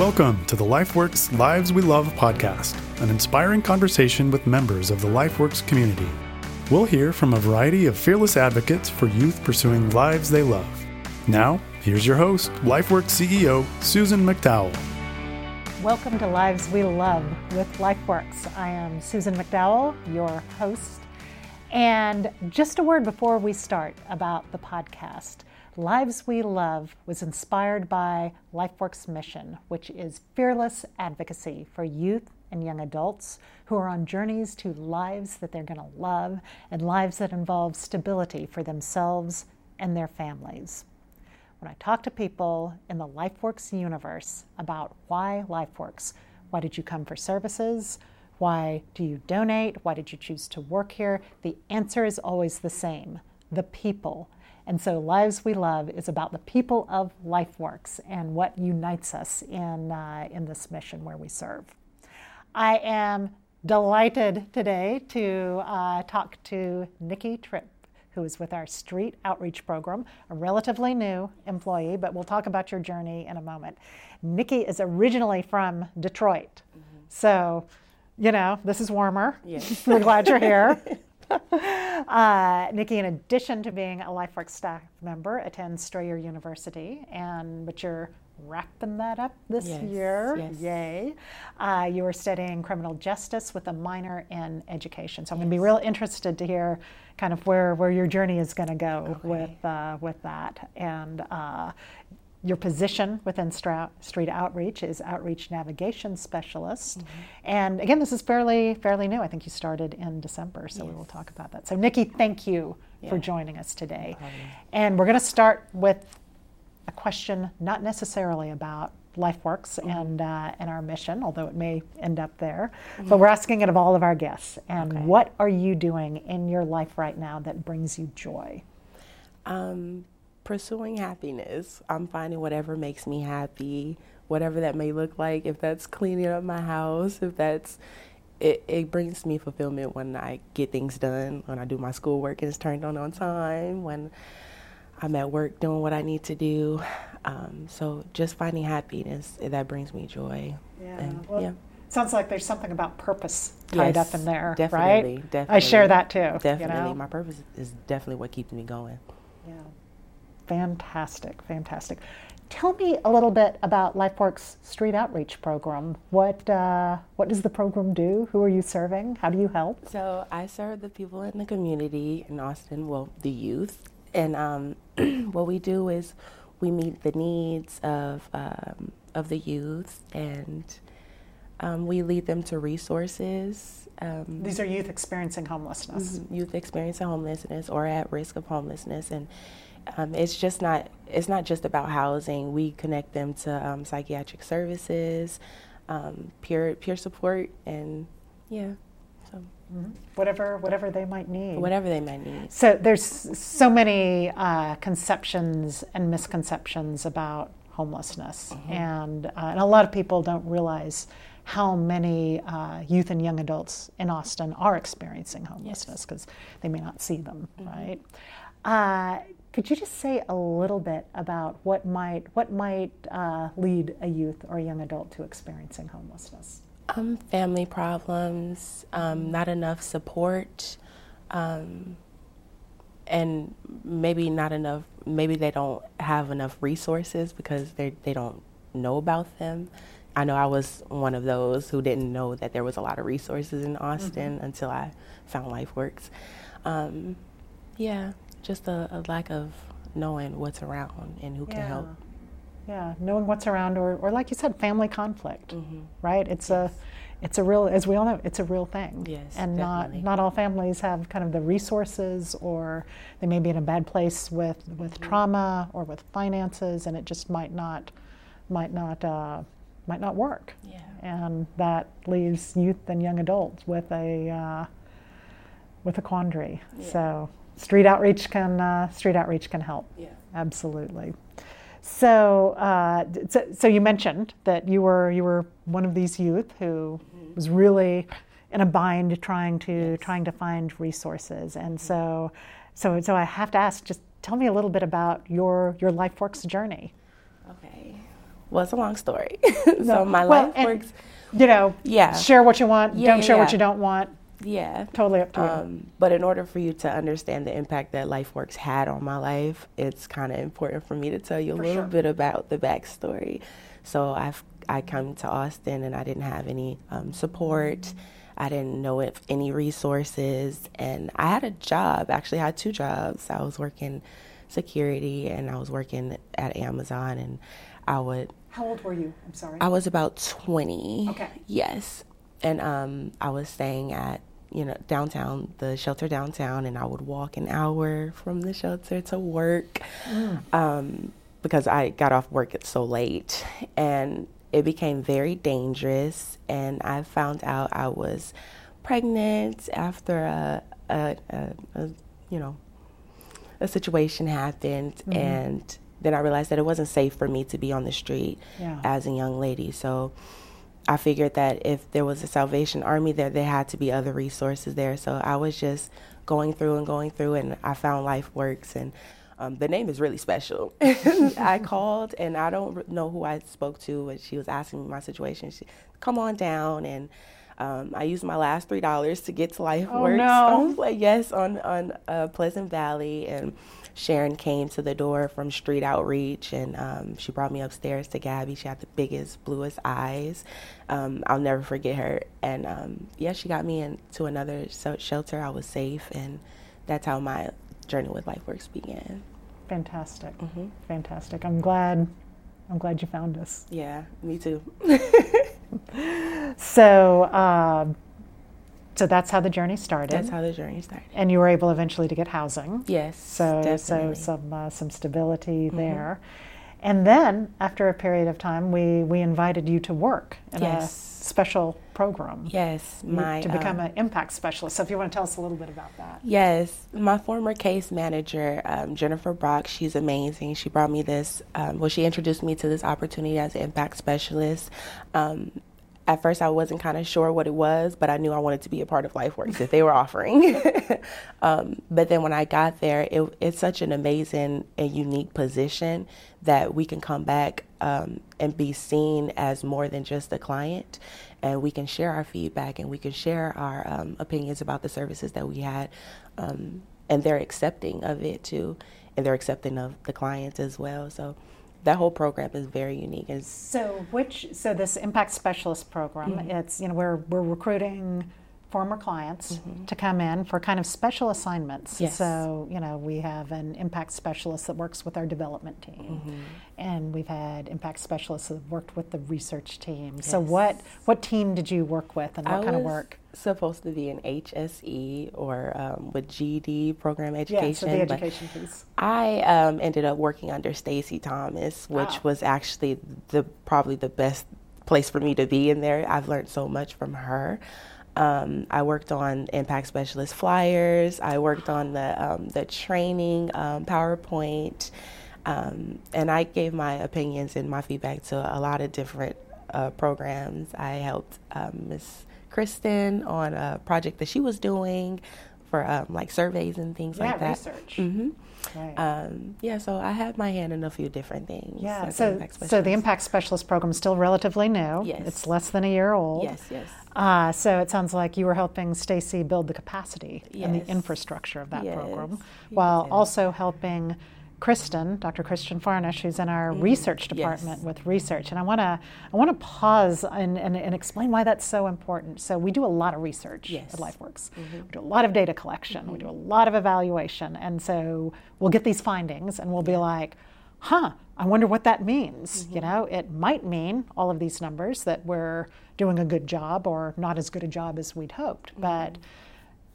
Welcome to the LifeWorks Lives We Love podcast, an inspiring conversation with members of the LifeWorks community. We'll hear from a variety of fearless advocates for youth pursuing lives they love. Now, here's your host, LifeWorks CEO Susan McDowell. Welcome to Lives We Love with LifeWorks. I am Susan McDowell, your host. And just a word before we start about the podcast. Lives We Love was inspired by LifeWorks' mission, which is fearless advocacy for youth and young adults who are on journeys to lives that they're going to love and lives that involve stability for themselves and their families. When I talk to people in the LifeWorks universe about why LifeWorks, why did you come for services? Why do you donate? Why did you choose to work here? The answer is always the same the people and so, Lives We Love is about the people of LifeWorks and what unites us in, uh, in this mission where we serve. I am delighted today to uh, talk to Nicki Tripp, who is with our Street Outreach Program, a relatively new employee, but we'll talk about your journey in a moment. Nicki is originally from Detroit. Mm-hmm. So, you know, this is warmer. Yes. We're glad you're here. uh, Nicki, in addition to being a LifeWorks staff member, attends Strayer University, and but you're wrapping that up this yes, year. Yes. Yay! Uh, you are studying criminal justice with a minor in education. So I'm yes. going to be real interested to hear kind of where where your journey is going to go okay. with uh, with that and. Uh, your position within Street Outreach is Outreach Navigation Specialist. Mm-hmm. And again, this is fairly fairly new. I think you started in December, so yes. we will talk about that. So, Nicki, thank you yeah. for joining us today. No and we're going to start with a question not necessarily about LifeWorks mm-hmm. and uh, and our mission, although it may end up there. Mm-hmm. But we're asking it of all of our guests. And okay. what are you doing in your life right now that brings you joy? Um, pursuing happiness. I'm finding whatever makes me happy, whatever that may look like. If that's cleaning up my house, if that's it, it brings me fulfillment when I get things done, when I do my schoolwork and it's turned on on time, when I'm at work doing what I need to do. Um, so just finding happiness that brings me joy. Yeah. And, well, yeah. Sounds like there's something about purpose tied yes, up in there, definitely, right? Definitely. I share that too. Definitely, you know? my purpose is definitely what keeps me going. Fantastic, fantastic. Tell me a little bit about LifeWorks Street Outreach Program. What uh, what does the program do? Who are you serving? How do you help? So I serve the people in the community in Austin, well, the youth, and um, what we do is we meet the needs of um, of the youth, and um, we lead them to resources. Um, These are youth experiencing homelessness. Mm-hmm, youth experiencing homelessness or at risk of homelessness, and um, it's just not it's not just about housing. We connect them to um, psychiatric services, um, peer peer support, and yeah. So mm-hmm. whatever whatever they might need. Whatever they might need. So there's so many uh, conceptions and misconceptions about homelessness, mm-hmm. and uh, and a lot of people don't realize how many uh, youth and young adults in Austin are experiencing homelessness because yes. they may not see them, mm-hmm. right? Could you just say a little bit about what might what might uh, lead a youth or a young adult to experiencing homelessness? Um, family problems, um, not enough support, um, and maybe not enough. Maybe they don't have enough resources because they they don't know about them. I know I was one of those who didn't know that there was a lot of resources in Austin mm-hmm. until I found LifeWorks. Um, yeah, just a, a lack of knowing what's around and who yeah. can help. Yeah, knowing what's around, or, or like you said, family conflict, mm-hmm. right? It's yes. a it's a real, as we all know, it's a real thing. Yes, and definitely. not not all families have kind of the resources, or they may be in a bad place with with mm-hmm. trauma or with finances, and it just might not might not uh, might not work. Yeah. And that leaves youth and young adults with a uh, with a quandary. Yeah. So street outreach can uh, street outreach can help. Yeah, absolutely. So, uh, so, so, you mentioned that you were you were one of these youth who mm-hmm. was really in a bind trying to yes. trying to find resources, and mm-hmm. so, so, so I have to ask, just tell me a little bit about your your LifeWorks journey. Okay. well, it's a long story. so No. my Well, life and- works. You know, Yeah. share what you want, Yeah, don't yeah, share what you don't want. Yeah. Totally up to you. Um, but in order for you to understand the impact that LifeWorks had on my life, it's kind of important for me to tell you a For little sure. bit about the backstory. So I've I come to Austin and I didn't have any um, support. I didn't know if any resources, and I had a job. Actually, I had two jobs. I was working security and I was working at Amazon, and I would How old were you? I'm sorry. I was about 20. Okay. Yes. And um, I was staying at, you know, downtown, the shelter downtown, and I would walk an hour from the shelter to work um, because I got off work at so late. And it became very dangerous. And I found out I was pregnant after a, a, a, a you know, a situation happened and then I realized that it wasn't safe for me to be on the street Yeah. as a young lady. So I figured that if there was a Salvation Army there, there had to be other resources there. So I was just going through and going through, and I found LifeWorks, and um, the name is really special. I called, and I don't know who I spoke to, but she was asking me my situation. She, come on down, and um, I used my last three dollars to get to Life Oh, no. Like, yes, on on uh, Pleasant Valley, and Sharon came to the door from Street Outreach, and um, she brought me upstairs to Gabby. She had the biggest, bluest eyes. Um, I'll never forget her. And um, yeah, she got me into another so- shelter. I was safe, and that's how my journey with LifeWorks began. Fantastic. Mm-hmm. Fantastic. I'm glad. I'm glad you found us. Yeah, me too. So, um, so that's how the journey started. that's how the journey started. and you were able eventually to get housing. Yes, So, definitely. so some uh, some stability there. And then, after a period of time, we, we invited you to work in Yes. a special program yes, my to become um, an impact specialist. So, if you want to tell us a little bit about that. Yes, my former case manager, um, Jennifer Brock, she's amazing. She brought me this, um, well, she introduced me to this opportunity as an impact specialist. At first, I wasn't kind of sure what it was, but I knew I wanted to be a part of LifeWorks if they were offering. um, but then when I got there, it, it's such an amazing and unique position that we can come back um, and be seen as more than just a client. And we can share our feedback and we can share our um, opinions about the services that we had. Um, and they're accepting of it too. And they're accepting of the clients as well. So that whole program is very unique. It's, So, which so this impact specialist program, Mm-hmm. it's you know we're we're recruiting former clients to come in for kind of special assignments. Mm-hmm. Yes. So, you know, we have an impact specialist that works with our development team. Mm-hmm. And we've had impact specialists that have worked with the research team. So what what team did you work with and what I kind of work? Supposed to be an HSE or um, with GED program education. Yeah, so the education piece. I um, ended up working under Stacy Thomas, which Wow. was actually the probably the best place for me to be in there. I've learned so much from her. Um, I worked on impact specialist flyers. I worked on the um, the training um, PowerPoint, um, and I gave my opinions and my feedback to a lot of different uh, programs. I helped um, Miss Kristen on a project that she was doing for um, like surveys and things Yeah, like that. research. hmm Right. um, yeah, so I had my hand in a few different things. yeah, so, impact so the impact specialist program is still relatively new. Yes. It's less than a year old. Yes, yes. Uh, so it sounds like you were helping Stacy build the capacity and the infrastructure of that Yes, program, while did. also helping Kristen, Dr. Kristen Farnish, who's in our research department Mm-hmm. Yes. with research. And I want to I want to pause and, and, and explain why that's so important. So we do a lot of research Yes. Mm-hmm. at LifeWorks. We do a lot of data collection. We do a lot of evaluation, and so we'll get these findings, and we'll be like, "Huh." I wonder what that means. Mm-hmm. You know, it might mean all of these numbers that we're doing a good job or not as good a job as we'd hoped. Mm-hmm. But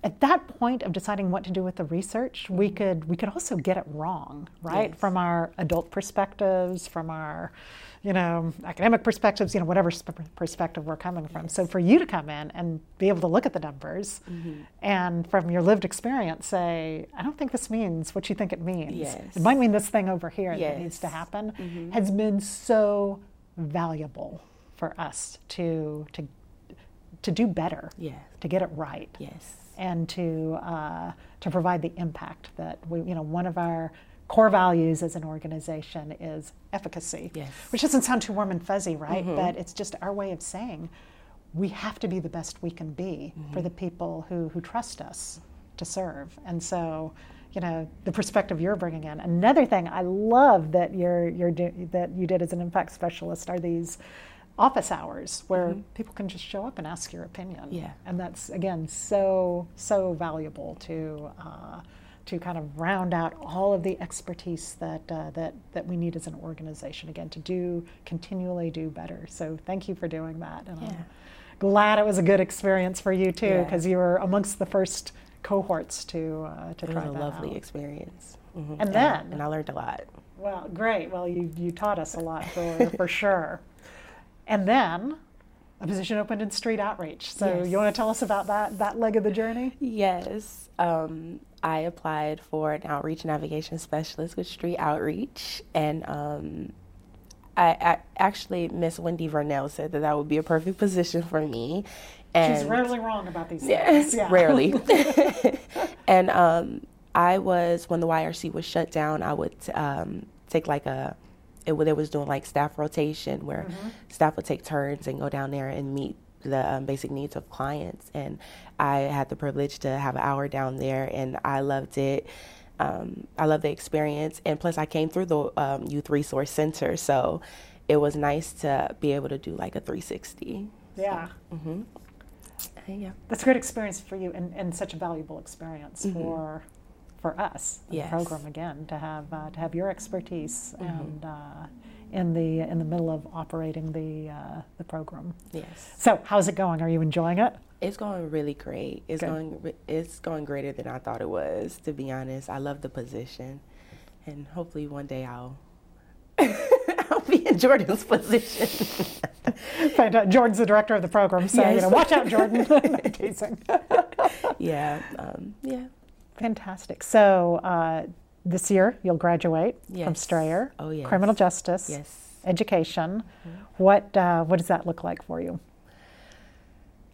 at that point of deciding what to do with the research, we Mm-hmm. could we could also get it wrong, right? Yes. From our adult perspectives, from our you know academic perspectives, you know whatever sp- perspective we're coming from. So for you to come in and be able to look at the numbers Mm-hmm. and from your lived experience say, I don't think this means what you think it means. Yes. It might mean this thing over here that needs to happen Mm-hmm. has been so valuable for us to to to do better, Yes. to get it right Yes. and to uh, to provide the impact that we you know one of our core values as an organization is efficacy, Yes. which doesn't sound too warm and fuzzy, right? But it's just our way of saying we have to be the best we can be for the people who, who trust us to serve. And so, you know, the perspective you're bringing in. Another thing I love that you're, you're do, that you did as an impact specialist are these office hours where people can just show up and ask your opinion. Yeah. And that's again so so valuable to uh, to kind of round out all of the expertise that uh, that that we need as an organization again to do continually do better. So thank you for doing that. And Yeah. I'm glad it was a good experience for you too Yeah. because you were amongst the first cohorts to uh, to It try was a lovely out. experience. Mhm. And then- and I learned a lot. Well, great. Well, you, you taught us a lot for, for sure. And then a position opened in street outreach. So Yes. you want to tell us about that that leg of the journey? Yes. Um, I applied for an outreach navigation specialist with Street Outreach, and um, I, I actually Miss Wendy Vernell said that that would be a perfect position for me. And She's rarely wrong about these things. Yeah. rarely. and um, I was when the YRC was shut down. I would um, take like a. It, they was doing like staff rotation where staff would take turns and go down there and meet the um, basic needs of clients. And I had the privilege to have an hour down there, and I loved it. Um, I love the experience, and plus I came through the um, Youth Resource Center, so it was nice to be able to do like a 360. Yeah. And yeah. That's a great experience for you and, and such a valuable experience for for us. Yes. the program again to have uh, to have your expertise Mm-hmm. and uh, in the in the middle of operating the uh, the program. Yes. So how's it going? Are you enjoying it? It's going really great. It's Good. going it's going greater than I thought it was. To be honest, I love the position, and hopefully one day I'll I'll be in Jordan's position. Fantastic. Jordan's the director of the program, so you know, watch out, Jordan. Teasing. yeah, um, yeah. Fantastic. So uh, this year you'll graduate from Strayer. Oh, yes. Criminal justice. Yes, Education. What uh, what does that look like for you?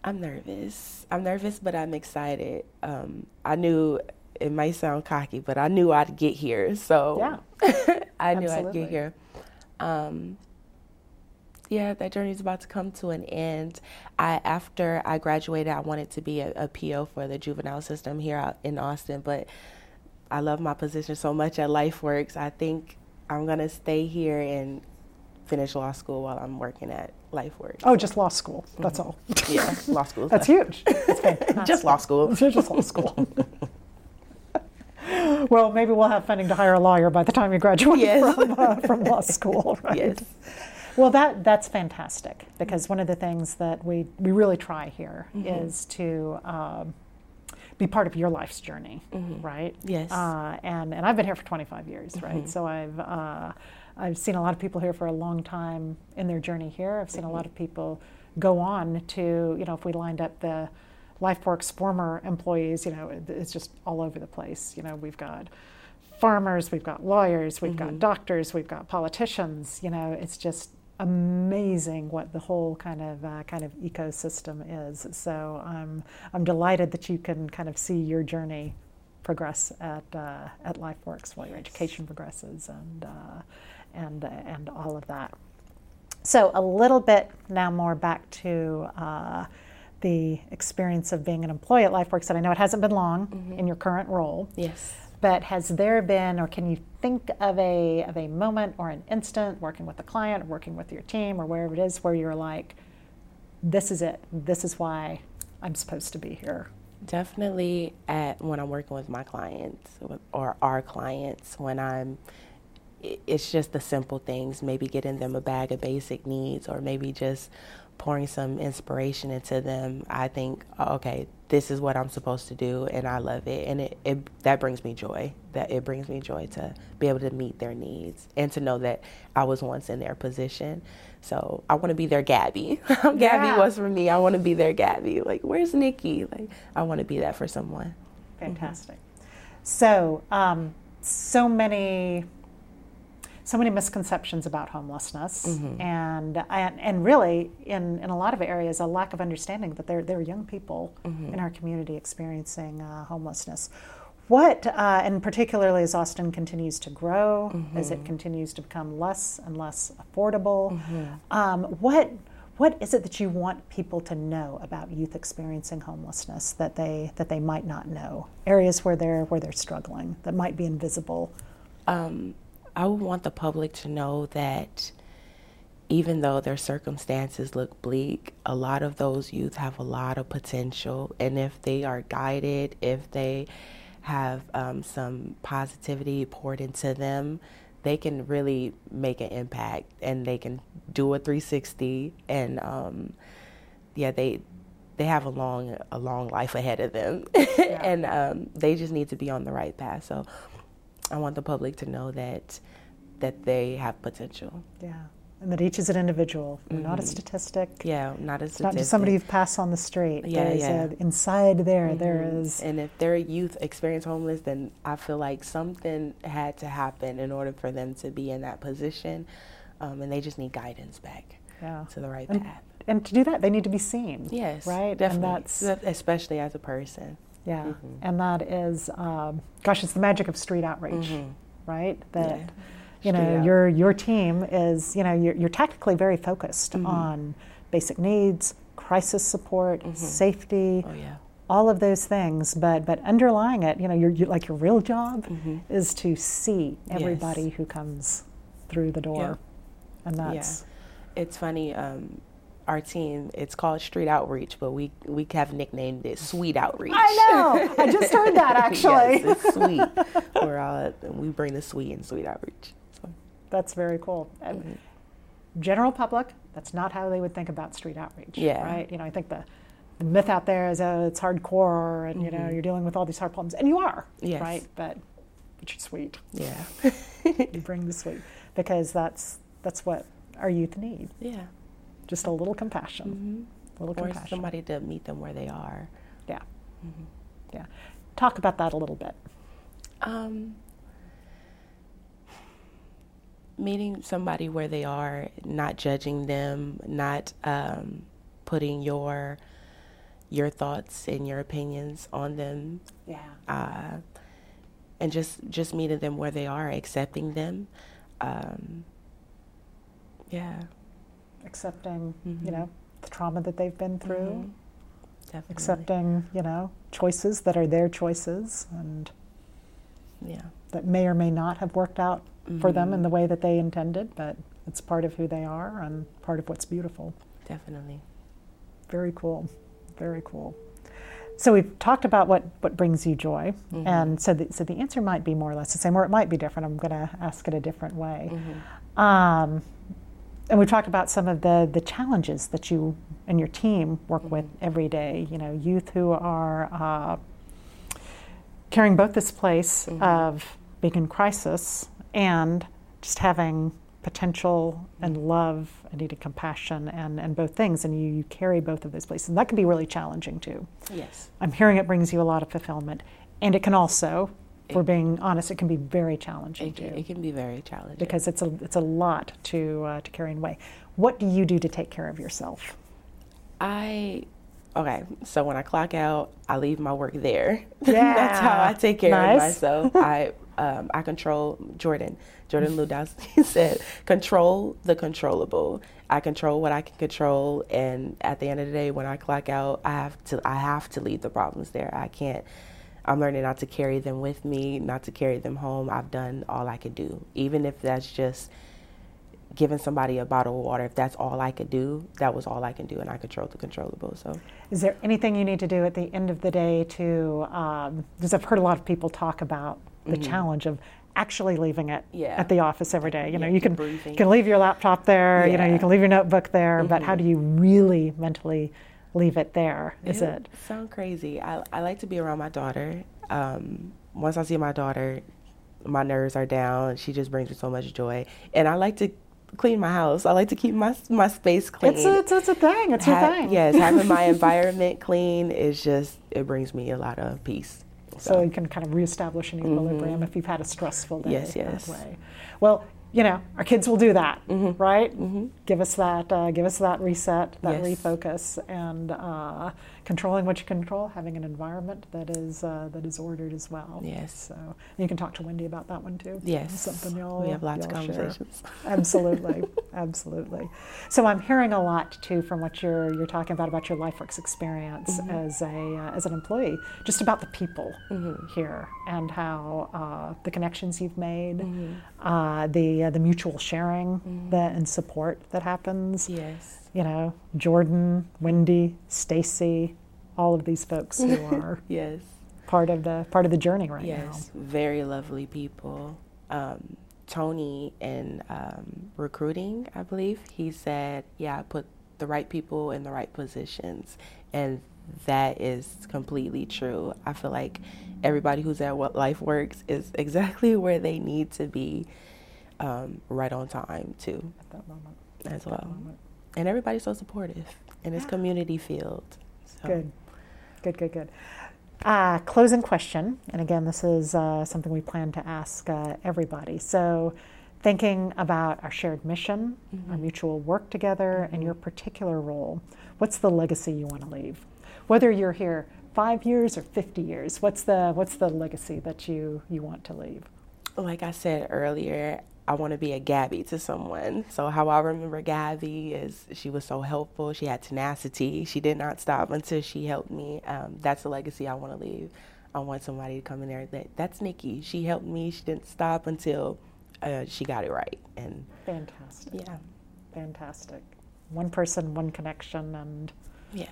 I'm nervous. I'm nervous, but I'm excited. Um, I knew it might sound cocky, but I knew I'd get here. So yeah. I knew I'd get here. Um, yeah, that journey is about to come to an end. I after I graduated, I wanted to be a, a PO for the juvenile system here out in Austin, but I love my position so much at LifeWorks. I think I'm gonna stay here and finish law school while I'm working at LifeWorks. Oh, just law school. That's all. yeah, law school. That's huge. That's fantastic. Just law school. Just law school. well, maybe we'll have funding to hire a lawyer by the time you graduate Yes. from, uh, from law school, right? Yes. Well, that that's fantastic because one of the things that we we really try here is to um, be part of your life's journey, right? Yes. Uh, and and I've been here for 25 years, right? So I've uh, I've seen a lot of people here for a long time in their journey here. I've seen a lot of people go on to you know if we lined up the LifeWorks former employees, you know, it's just all over the place. You know, we've got farmers, we've got lawyers, we've got doctors, we've got politicians. You know, it's just amazing what the whole kind of uh, kind of ecosystem is. So I'm I'm delighted that you can kind of see your journey progress at uh, at LifeWorks while your education progresses and uh, and and all of that. So a little bit now more back to uh, the experience of being an employee at LifeWorks. And I know it hasn't been long in your current role. Yes. But has there been, or can you think of a of a moment or an instant working with a client, or working with your team, or wherever it is, where you're like, "This is it. This is why I'm supposed to be here." Definitely at when I'm working with my clients or our clients when I'm it's just the simple things, maybe getting them a bag of basic needs or maybe just pouring some inspiration into them. I think, "Oh, okay, this is what I'm supposed to do and I love it. And it, it that brings me joy. That it brings me joy to be able to meet their needs and to know that I was once in their position. So I want to be their Gabby. Yeah. Gabby was for me. I want to be their Gabby. Like, where's Nicki? Like, I want to be that for someone. Fantastic. So, um, so many, so many misconceptions about homelessness, and, and and really, in, in a lot of areas, a lack of understanding that there there are young people in our community experiencing uh, homelessness. what, uh, and particularly as Austin continues to grow, Mm-hmm. as it continues to become less and less affordable, Mm-hmm. um, what what is it that you want people to know about youth experiencing homelessness that they that they might not know? Areas where they're where they're struggling that might be invisible. Um, I would want the public to know that even though their circumstances look bleak, a lot of those youth have a lot of potential. And if they are guided, if they have um, some positivity poured into them, they can really make an impact and they can do a 360 and um, yeah they they have a long a long life ahead of them. And um, they just need to be on the right path. So i want the public to know that that they have potential Yeah, and that each is an individual, not a statistic. yeah not a It's not just somebody you pass on the street. Yeah, There's yeah. A, inside there, there Mhm. is. And if their youth experience homeless, then I feel like something had to happen in order for them to be in that position, um, and they just need guidance back Yeah. to the right And, path. and to do that, they need to be seen. Yes, Right. definitely. And that's especially as a person. Yeah. Mhm. And that is, um, gosh, it's the magic of street outreach, Mhm. right? That Yeah. you know Street your your team is you know you're, you're tactically very focused Mhm. on basic needs, crisis support, safety. Oh yeah. all of those things, but but underlying it, you know, your you, like your real job Mhm. is to see Yes. everybody who comes through the door, and that's It's funny. Um, our team, it's called Street Outreach, but we we have nicknamed it Sweet Outreach. I know. I just heard that actually. yes, it's sweet. We're all we bring the sweet in Sweet Outreach. So, That's very cool. And Mm-hmm. General public, that's not how they would think about street outreach, Yeah. right? You know, I think the, the myth out there is oh, it's hardcore, and you know, you're dealing with all these hard problems, and you are, Mm-hmm. Yes. right? But but you're sweet. yeah, You bring the sweet because that's that's what our youth need. yeah. Just a little compassion, a little Or compassion. somebody to meet them where they are. Yeah. Mm-hmm. Yeah. Talk about that a little bit. Um, meeting somebody where they are, not judging them, not um, putting your your thoughts and your opinions on them, Yeah. uh, and just just meeting them where they are, accepting them. Um, yeah, Accepting, you Mhm. know, the trauma that they've been through, Mhm. definitely. accepting, you know, choices that are their choices and Yeah. that may or may not have worked out for them in the way that they intended, but it's part of who they are and part of what's beautiful. Definitely. Very cool. Very cool. So we've talked about what, what brings you joy, Mhm. and so the, so the answer might be more or less the same, or it might be different. I'm going to ask it a different way. Mhm. Um, and we've talked about some of the, the challenges that you and your team work with every day. You know, youth who are uh, carrying both this place Mhm. of being in crisis and just having potential and love and needed compassion and, and both things. And you, you carry both of those places. And that can be really challenging too. Yes. I'm hearing it brings you a lot of fulfillment. And it can also, if we're being honest, it can be very challenging It, too it can be very challenging. because it's a it's a lot to uh, to carry away. What do you do to take care of yourself? I okay, so when I clock out, I leave my work there. Yeah. That's how I take care Nice. of myself. I um, I control Jordan. Jordan Ludowski said, "Control the controllable." I control what I can control, and at the end of the day, when I clock out, I have to I have to leave the problems there. I can't. I'm learning not to carry them with me, not to carry them home. I've done all I could do, even if that's just giving somebody a bottle of water. If that's all I could do, that was all I can do, and I controlled the controllable. So. Is there anything you need to do at the end of the day to? Um, because I've heard a lot of people talk about the challenge of actually leaving it Mm-hmm. Yeah. at the office every day. You know, Yeah, you can debriefing. you can leave your laptop there. You know, you can leave your notebook there. But how Mhm. do you really mentally leave it there? Is It it? sound crazy? I, I like to be around my daughter. Um, once I see my daughter, my nerves are down. She just brings me so much joy, and I like to clean my house. I like to keep my my space clean. It's a, it's, it's a thing. It's Ha- thing. Yes, having my environment clean is just it brings me a lot of peace. so you can kind of reestablish an equilibrium Mhm. if you've had a stressful day Yes, yes. that way. Well, you know, our kids will do that, Mm-hmm. right? Give us that, uh, give us that reset, that Yes. refocus, and uh, controlling what you control, having an environment that is uh, that is ordered as well. Yes. So you can talk to Wendy about that one too. Yes. something y'all we have lots of y'all share. conversations. absolutely, absolutely. So I'm hearing a lot too from what you're you're talking about about your LifeWorks experience Mm-hmm. as a uh, as an employee, just about the people Mm-hmm. here and how uh, the connections you've made, Mm-hmm. uh, the uh, the mutual sharing that and support that happens. Yes. You know, Jordan, Wendy, Stacy, all of these folks who are Yes. part of the part of the journey right now. Yes. Very lovely people. Um, Tony in um, recruiting, I believe, he said, "Yeah, I put the right people in the right positions," and that is completely true. I feel like everybody who's at What LifeWorks is exactly where they need to be, um, right on time too, at that moment. as well. And everybody's so supportive in this Yeah. community field. So. Good, good, good, good. Uh, closing question, and again, this is uh, something we plan to ask uh, everybody. So, thinking about our shared mission, our mutual work together, and your particular role, what's the legacy you want to leave? Whether you're here five years or 50 years, what's the what's the legacy that you you want to leave? like I said earlier, I want to be a Gabby to someone. So how I remember Gabby is she was so helpful. She had tenacity. She did not stop until she helped me. Um, that's the legacy I want to leave. I want somebody to come in there that that's Nicki. She helped me. She didn't stop until uh, she got it right. And Fantastic, yeah, fantastic. One person, one connection, and yeah,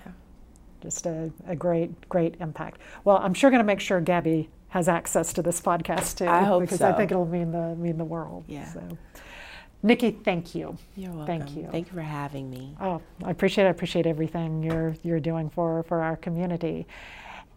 just a, a great, great impact. Well, I'm sure going to make sure Gabby has access to this podcast too, I hope because I think it'll mean the mean the world. Yeah. So, Nicki, thank you. you're welcome. Thank you. Thank you for having me. Oh, I appreciate I appreciate everything you're you're doing for for our community.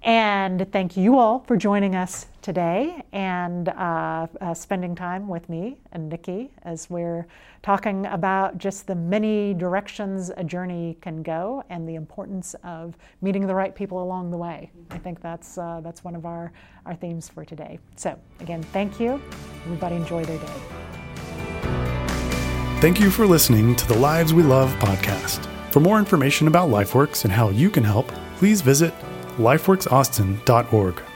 And thank you all for joining us today and uh, uh, spending time with me and Nicki as we're talking about just the many directions a journey can go and the importance of meeting the right people along the way. I think that's uh, that's one of our our themes for today. So again, thank you. Everybody enjoy their day. Thank you for listening to the Lives We Love podcast. For more information about LifeWorks and how you can help, please visit lifeworksaustin.org.